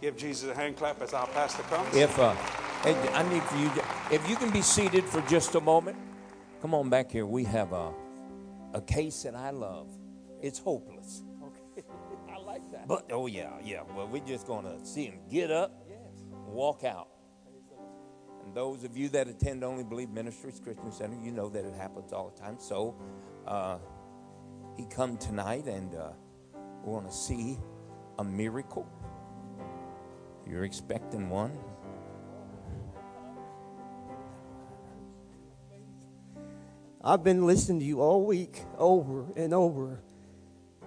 Give Jesus a hand clap as our pastor comes. If uh, I need for you, to, if you can be seated for just a moment. Come on back here. We have a a case that I love. It's hopeless. Okay. I like that. But oh yeah, yeah. Well, we're just gonna see him get up, walk out. And those of you that attend Only Believe Ministries Christian Center, you know that it happens all the time. So uh, he come tonight, and uh, we're gonna see a miracle. You're expecting one. I've been listening to you all week, over and over.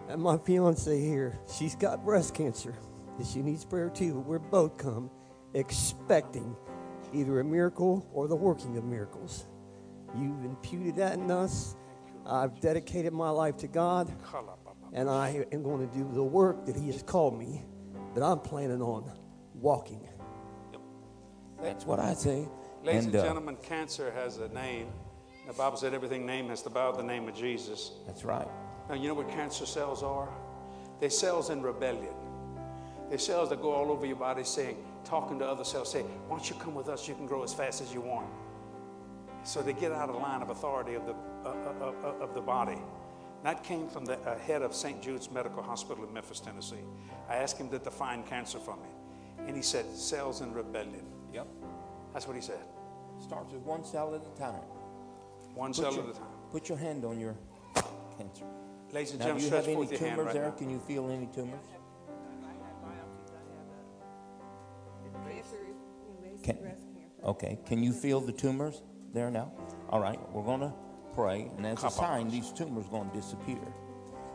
And my fiance here, she's got breast cancer, and she needs prayer too. We're both come expecting either a miracle or the working of miracles. You've imputed that in us. I've dedicated my life to God, and I am going to do the work that He has called me. That I'm planning on walking. That's what I say. Ladies and, uh, gentlemen, cancer has a name. The Bible said everything name has to bow the name of Jesus. That's right. Now, you know what cancer cells are? They're cells in rebellion. They're cells that go all over your body saying, talking to other cells, saying, Why don't you come with us? You can grow as fast as you want. So they get out of line of authority of the, uh, uh, uh, of the body. That came from the uh, head of St. Jude's Medical Hospital in Memphis, Tennessee. I asked him to define cancer for me. And he said, cells in rebellion. Yep. That's what he said. Starts with one cell at a time. One Put cell your, at a time. Put your hand on your cancer. Ladies and Now, do you have any forth your hand tumors right there? now. Can you feel any tumors? Can, okay. Can you feel the tumors there now? All right. We're going to pray, and as a sign, these tumors are going to disappear.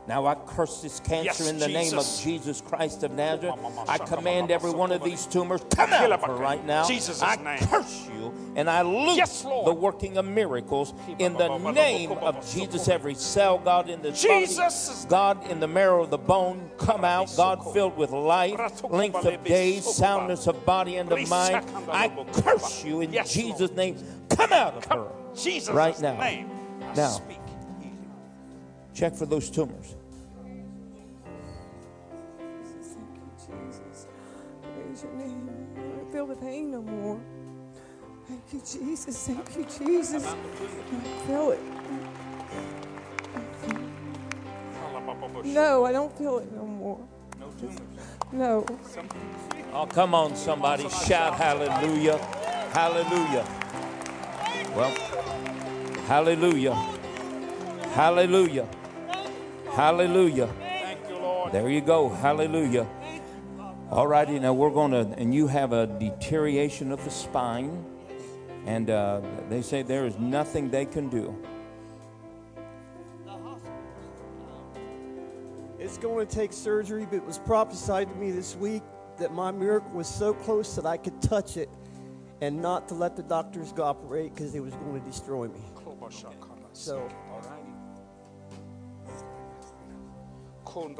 Now I curse this cancer Yes, in the name of Jesus. Jesus Christ of Nazareth. I command every one of these tumors come out of her right now. Jesus' I name. curse you and I loose Yes, the working of miracles in the name of Jesus. Every cell, God, in the Jesus' body, God, in the marrow of the bone, come out. God, filled with life, length of days, soundness of body and of mind. I curse you in Yes, Jesus' name. Come out of her Jesus' right now. name. Now. Speak healing. Check for those tumors. Thank you, Jesus. Praise your name. I don't feel the pain no more. Thank you, Jesus. Thank you, Jesus. I feel it. No, I don't feel it no more. No tumors. No. Oh, come on, somebody. Shout hallelujah. Hallelujah. Well, hallelujah. Hallelujah. Hallelujah. Thank you, Lord. There you go. Hallelujah. All righty, now we're going to, and you have a deterioration of the spine, and uh, they say there is nothing they can do. It's going to take surgery, but it was prophesied to me this week that my miracle was so close that I could touch it and not to let the doctors go operate because it was going to destroy me. So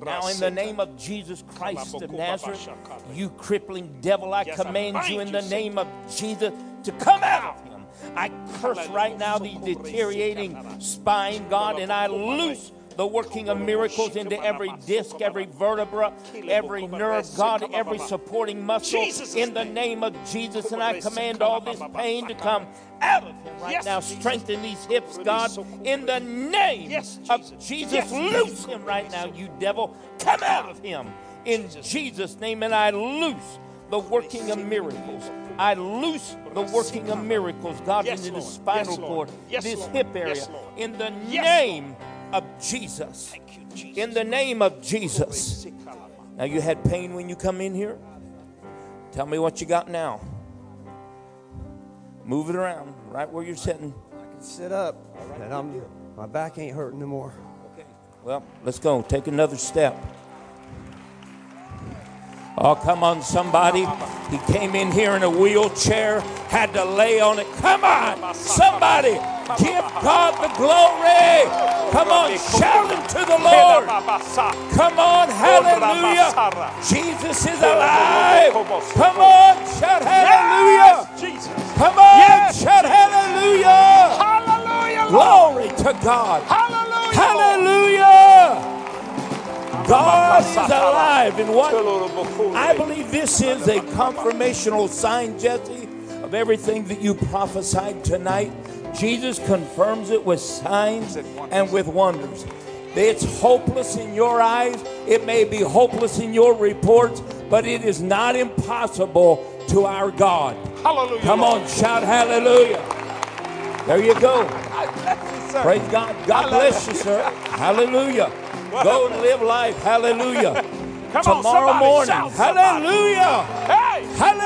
Now, in the name of Jesus Christ of Nazareth, you crippling devil, I command you in the name of Jesus to come out of him. I curse right now the deteriorating spine, God, and I loose the working of miracles into every disc, every vertebra, every nerve, God, every supporting muscle. In the name. of Jesus. And I command all this pain to come out of him right Yes, now. Strengthen these hips, God, in the name Yes, of Jesus. Yes, Loose him right now, you devil. Come out of him. In Jesus' name. And I loose the working of miracles. I loose the working of miracles, God, into the spinal cord, this hip area, in the name of Jesus. Thank you, Jesus. In the name of Jesus. Now, you had pain when you come in here? Tell me what you got now. Move it around right where you're sitting. I can sit up, and I'm my back ain't hurting no more. Okay. Well, let's go. Take another step. Oh, come on, somebody. He came in here in a wheelchair, had to lay on it. Come on, somebody. Give God the glory. Come on, shout unto the Lord. Come on, hallelujah. Jesus is alive. Come on, shout hallelujah. Jesus. Come on, shout hallelujah. Hallelujah. Glory to God. Hallelujah. Hallelujah. God is alive. And what I believe this is a confirmational sign, Jesse, of everything that you prophesied tonight. Jesus confirms it with signs and with wonders. It's hopeless in your eyes. It may be hopeless in your reports, but it is not impossible to our God. Hallelujah. Come on, shout hallelujah. There you go. You. Praise God. God bless you, sir. Hallelujah. Go and live life. Hallelujah. Come Tomorrow morning. Hallelujah. Hey! Hallelujah.